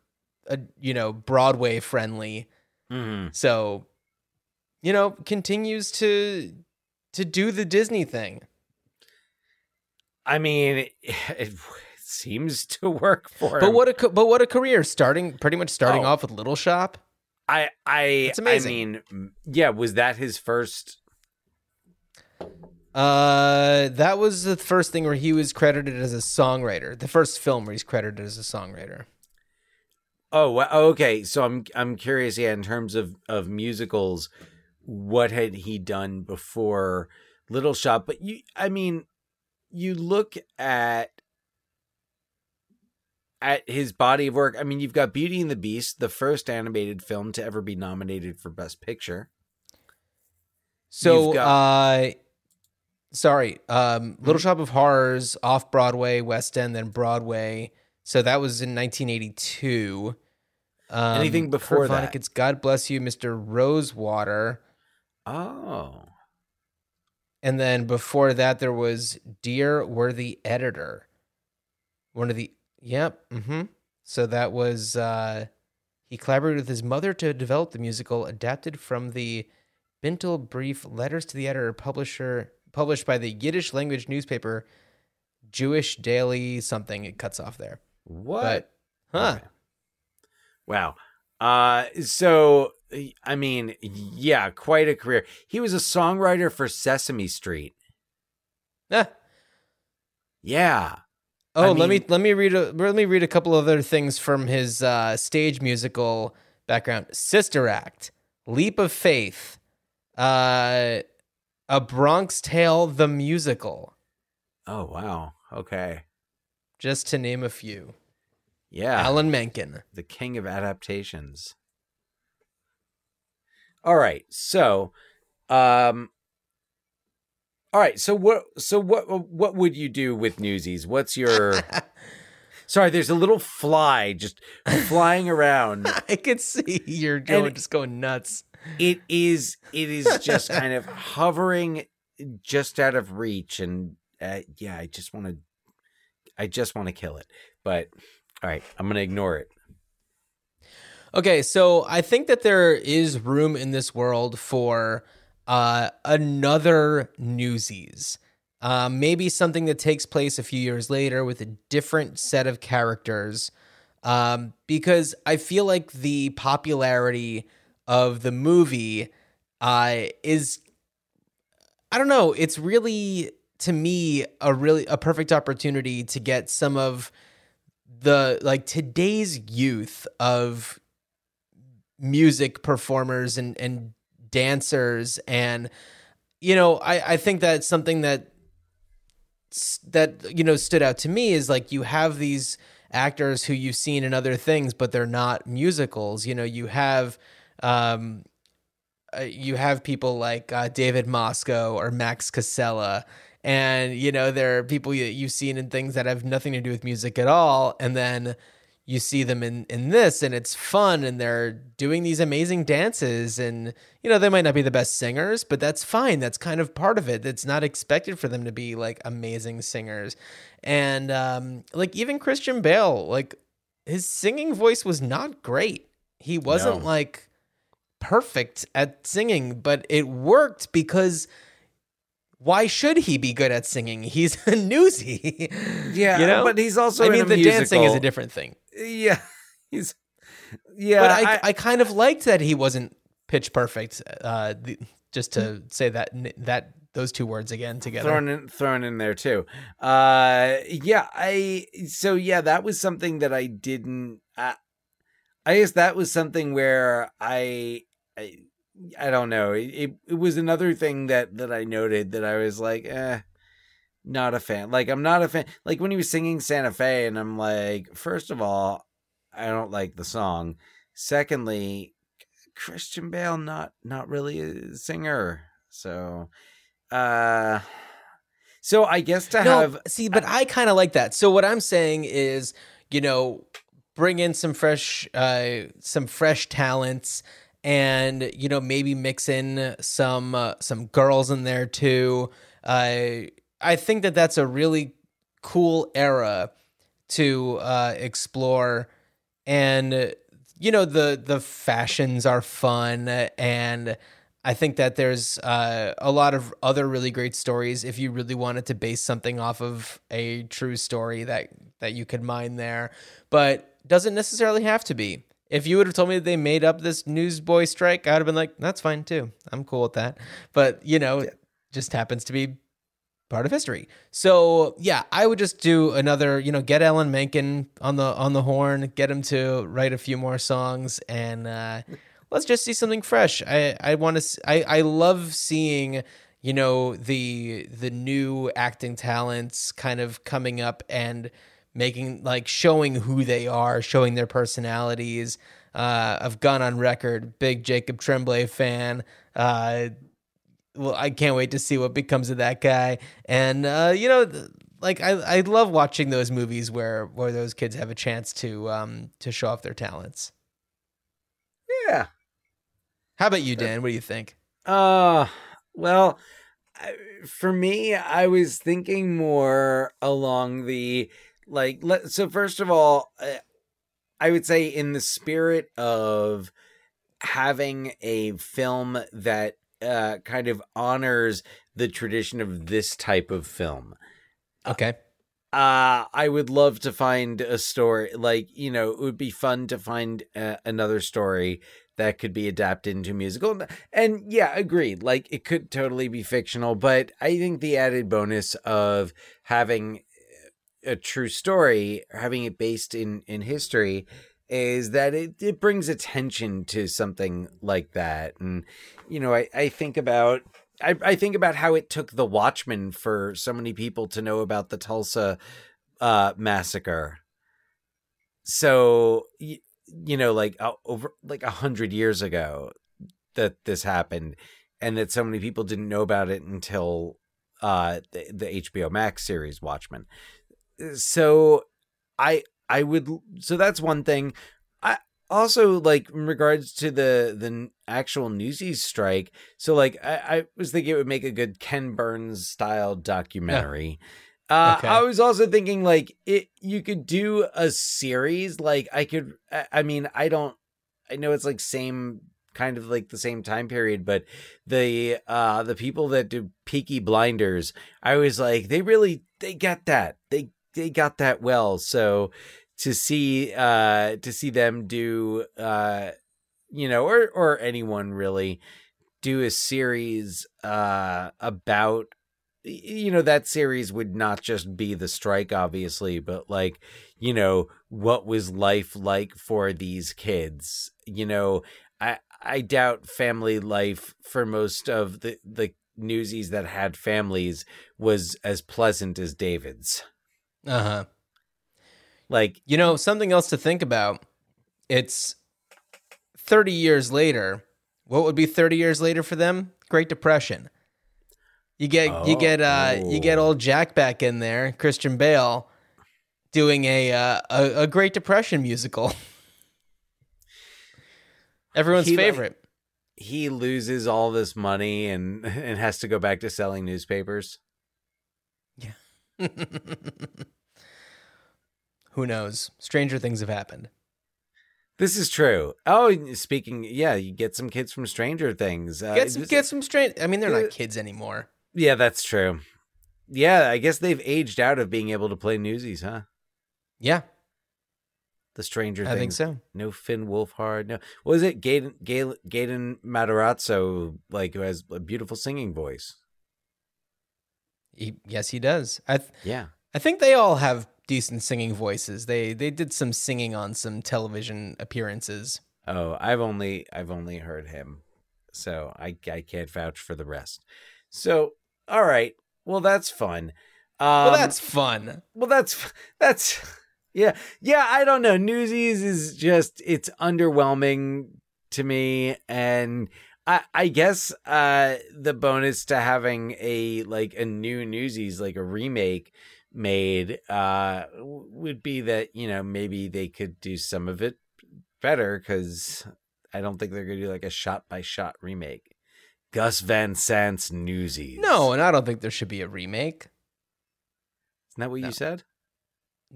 uh, you know Broadway friendly. mm-hmm. So you know continues to to do the Disney thing. i mean it, <sighs> it seems <laughs> to work for But him. what a but what a career starting pretty much starting Oh. off with Little Shop. i i It's amazing. i mean yeah was that his first Uh, that was the first thing where he was credited as a songwriter. The first film where he's credited as a songwriter. Oh, okay. So I'm I'm curious. Yeah, in terms of of musicals, what had he done before Little Shop? But you, I mean, you look at at his body of work. I mean, you've got Beauty and the Beast, the first animated film to ever be nominated for Best Picture. So, You've uh, sorry, um, Little Shop of Horrors, off Broadway, West End, then Broadway. So that was in 1982. Um, Anything before Kurt that? Vonnegut's God Bless You, Mr. Rosewater. Oh, And then before that, there was Dear Worthy Editor. One of the, yep. hmm So that was, uh, he collaborated with his mother to develop the musical, adapted from the Bintel Brief Letters to the Editor, publisher, published by the Yiddish language newspaper Jewish Daily something. It cuts off there. what? But, huh. Okay. Wow. Uh so I mean, yeah, quite a career. He was a songwriter for Sesame Street. Ah. Yeah. Oh, I let me let me read a let me read a couple other things from his uh, stage musical background. Sister Act, Leap of Faith, uh, A Bronx Tale, the musical, Oh, wow. Okay. just to name a few. Yeah. Alan Menken. the king of adaptations. All right. So, um All right. So what so what what would you do with Newsies? What's your <laughs> Sorry, there's a little fly just flying around. <laughs> I could see you're going And- just going nuts. It is it is just <laughs> kind of hovering just out of reach and uh, yeah, I just want to I just want to kill it. But all right, I'm going to ignore it. Okay, so I think that there is room in this world for uh, another Newsies. Um, maybe something that takes place a few years later with a different set of characters. Um, because I feel like the popularity of the movie uh, is, I don't know, it's really, to me, a really a perfect opportunity to get some of the like today's youth of music performers and and dancers and you know I I think that's something that that you know stood out to me is like you have these actors who you've seen in other things but they're not musicals. You know you have um uh, you have people like uh, David Moscow or Max Casella and you know there are people that you've seen in things that have nothing to do with music at all. And then you see them in in this and it's fun and they're doing these amazing dances. And you know they might not be the best singers but that's fine. That's kind of part of it. It's not expected for them to be like amazing singers. And um like even Christian Bale like his singing voice was not great. He wasn't No. like perfect at singing but it worked because why should he be good at singing he's <laughs> a newsie Yeah, you know but he's also I mean the dancing is a different thing Yeah, <laughs> he's yeah. but I, I, kind of liked that he wasn't pitch perfect. Uh, the, just to say that that those two words again together. thrown in thrown in there too. Uh, yeah. I so yeah, that was something that I didn't. I, I guess that was something where I. I I don't know. It, it it was another thing that that I noted that I was like, eh, not a fan. Like I'm not a fan. Like when he was singing Santa Fe, and I'm like, first of all, I don't like the song. Secondly, Christian Bale not not really a singer. So, uh, so I guess to no, have see, but I kind of like that. So what I'm saying is, you know, bring in some fresh, uh, some fresh talents, and you know maybe mix in some uh, some girls in there too. Uh, I think that that's a really cool era to uh, explore, and you know the the fashions are fun and. I think that there's uh, a lot of other really great stories. If you really wanted to base something off of a true story, that that you could mine there, but doesn't necessarily have to be. If you would have told me that they made up this newsboy strike, I would have been like, "That's fine too. I'm cool with that." But you know, it just happens to be part of history. So yeah, I would just do another, you know, get Alan Menken on the on the horn, get him to write a few more songs, and uh, <laughs> let's just see something fresh. I I want to. I I love seeing you know the the new acting talents kind of coming up and making like showing who they are, showing their personalities. Uh, I've gone on record, big Jacob Tremblay fan. Uh, well, I can't wait to see what becomes of that guy. And uh, you know, th- like I, I love watching those movies where where those kids have a chance to um to show off their talents. Yeah. How about you, Dan? What do you think? Uh, well, for me, I was thinking more along the like. Let, so first of all, uh, I would say in the spirit of having a film that uh, kind of honors the tradition of this type of film. Okay. Uh, I would love to find a story like, you know, it would be fun to find uh, another story that could be adapted into musical. And yeah, agreed. Like it could totally be fictional, but I think the added bonus of having a true story, having it based in in history is that it, it brings attention to something like that. And you know, I I think about I, I think about how it took the Watchmen for so many people to know about the Tulsa uh, massacre. So you, you know, like uh, over like a hundred years ago that this happened, and that so many people didn't know about it until uh, the, the HBO Max series Watchmen. So I I would so that's one thing. I also like in regards to the the actual Newsies strike. So like I, I was thinking it would make a good Ken Burns style documentary. Uh, Okay. I was also thinking like it you could do a series like I could I, I mean I don't I know it's like same kind of like the same time period but the uh the people that do Peaky Blinders I was like they really they get that they they got that well so to see uh to see them do uh you know or or anyone really do a series uh about you know that series would not just be the strike obviously but like you know what was life like for these kids? You know i i doubt family life for most of the the newsies that had families was as pleasant as david's Uh huh. like You know, something else to think about. It's 30 years later. What would be 30 years later for them? Great Depression. You get you get uh you get Oh. old Jack back in there, Christian Bale doing a uh, a, a Great Depression musical. <laughs> Everyone's He, like- favorite. he loses all this money and <laughs> and has to go back to selling newspapers <laughs> Who knows? Stranger things have happened. This is true. Oh, speaking, yeah, you get some kids from Stranger Things. Uh, Get some get some strange I mean they're not kids anymore. Yeah, that's true. Yeah, I guess they've aged out of being able to play Newsies, huh? Yeah, The Stranger I think so. No Finn Wolfhard. No, what was it? Gaten Gaten, Gaten Matarazzo, like who has a beautiful singing voice. He, yes, he does. I th- Yeah. I think they all have decent singing voices. They they did some singing on some television appearances. Oh, I've only I've only heard him, so I I can't vouch for the rest. So, all right. Well, that's fun. Um, well, that's fun. well that's that's yeah yeah i don't know newsies is just it's underwhelming to me and i i guess uh the bonus to having a like a new newsies like a remake made uh would be that you know maybe they could do some of it better because i don't think they're gonna do like a shot by shot remake gus van sant's newsies No, and I don't think there should be a remake. isn't that what No. you said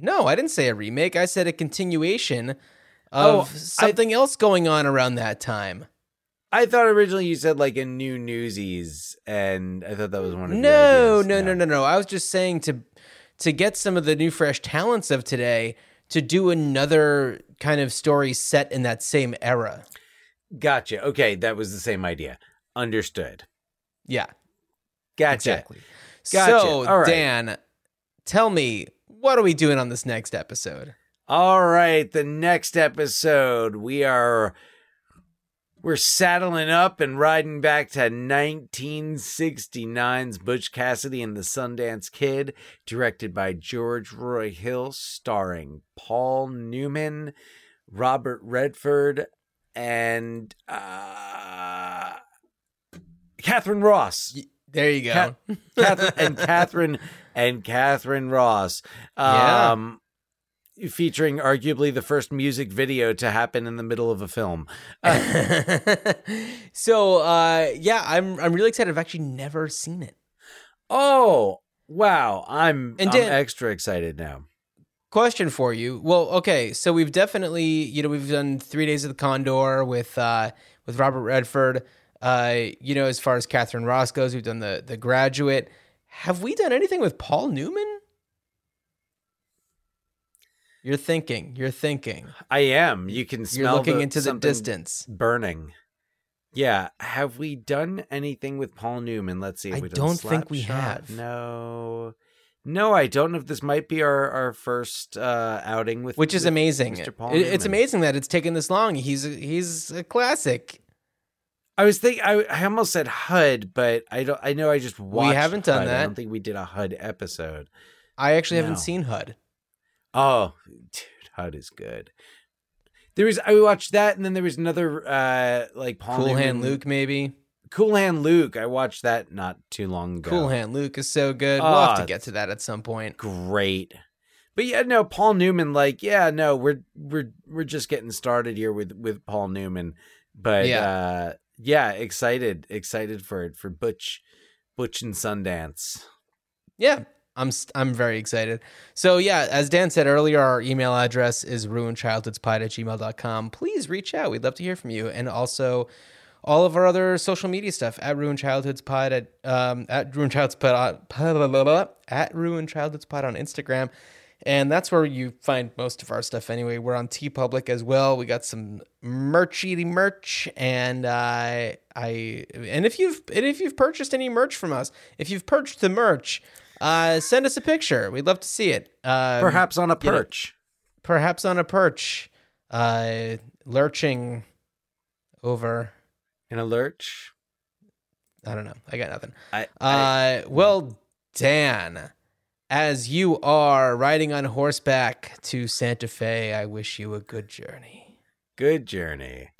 No, I didn't say a remake. I said a continuation Oh, of I- something else going on around that time. I thought originally you said like a new Newsies, and I thought that was one of No, ideas. no, no, no, no. I was just saying to to get some of the new fresh talents of today to do another kind of story set in that same era. Gotcha. Okay, that was the same idea. Understood. Yeah, Gotcha. exactly. Gotcha. So, right. Dan, tell me, what are we doing on this next episode? All right, the next episode we are we're saddling up and riding back to 1969's Butch Cassidy and the Sundance Kid, directed by George Roy Hill, starring Paul Newman, Robert Redford, and uh, Katharine Ross. There you go. Cat- Katharine and Katharine and Katharine Ross. <laughs> Yeah. Featuring arguably the first music video to happen in the middle of a film. <laughs> so, uh, yeah, I'm I'm really excited. I've actually never seen it. Oh, wow. I'm, And I'm extra excited now. Question for you. Well, okay, so we've definitely, you know, we've done Three Days of the Condor with uh, with Robert Redford. Uh, you know, as far as Katharine Ross goes, we've done the the Graduate. Have we done anything with Paul Newman? You're thinking. You're thinking. I am. You can smell You're looking the- into the distance. burning. Yeah. Have we done anything with Paul Newman? Let's see. I we don't think we Slapshot? have. No. No, I don't know if this might be our, our first uh, outing with which is with amazing. Mr. Paul It- it's amazing that it's taken this long. He's a, he's a classic. I was thinking. I, I almost said HUD, but I don't. I know I just watched. haven't done HUD. I don't think we did a HUD episode. I actually No. haven't seen HUD. Oh, dude, HUD is good. There was I watched that, and then there was another uh like Paul Cool Hand Luke, maybe. Cool Hand Luke. I watched that not too long ago. Cool Hand Luke is so good. we'll have Ah, to get to that at some point. great. But yeah, no, Paul Newman. Like, yeah, no, we're we're we're just getting started here with with Paul Newman. But Yeah. uh yeah, excited, excited for it for Butch, Butch and Sundance. Yeah, I'm I'm very excited. So yeah, as Dan said earlier, our email address is ruinedchildhoodspod at gmail.com. Please reach out. We'd love to hear from you. And also all of our other social media stuff at Ruined Childhoods Pod at um at Ruined Childhoods Pod on, at Ruined Childhoods Pod on Instagram. And that's where you find most of our stuff anyway. We're on TeePublic as well. We got some merchy merch, and uh, I and if you've and if you've purchased any merch from us, if you've purchased the merch, uh, send us a picture. We'd love to see it. Um, Perhaps on a you know, perch. perhaps on a perch, uh, lurching over. In a lurch. I don't know. I got nothing. I, I Uh, well, Dan, as you are riding on horseback to Santa Fe, I wish you a good journey. good journey.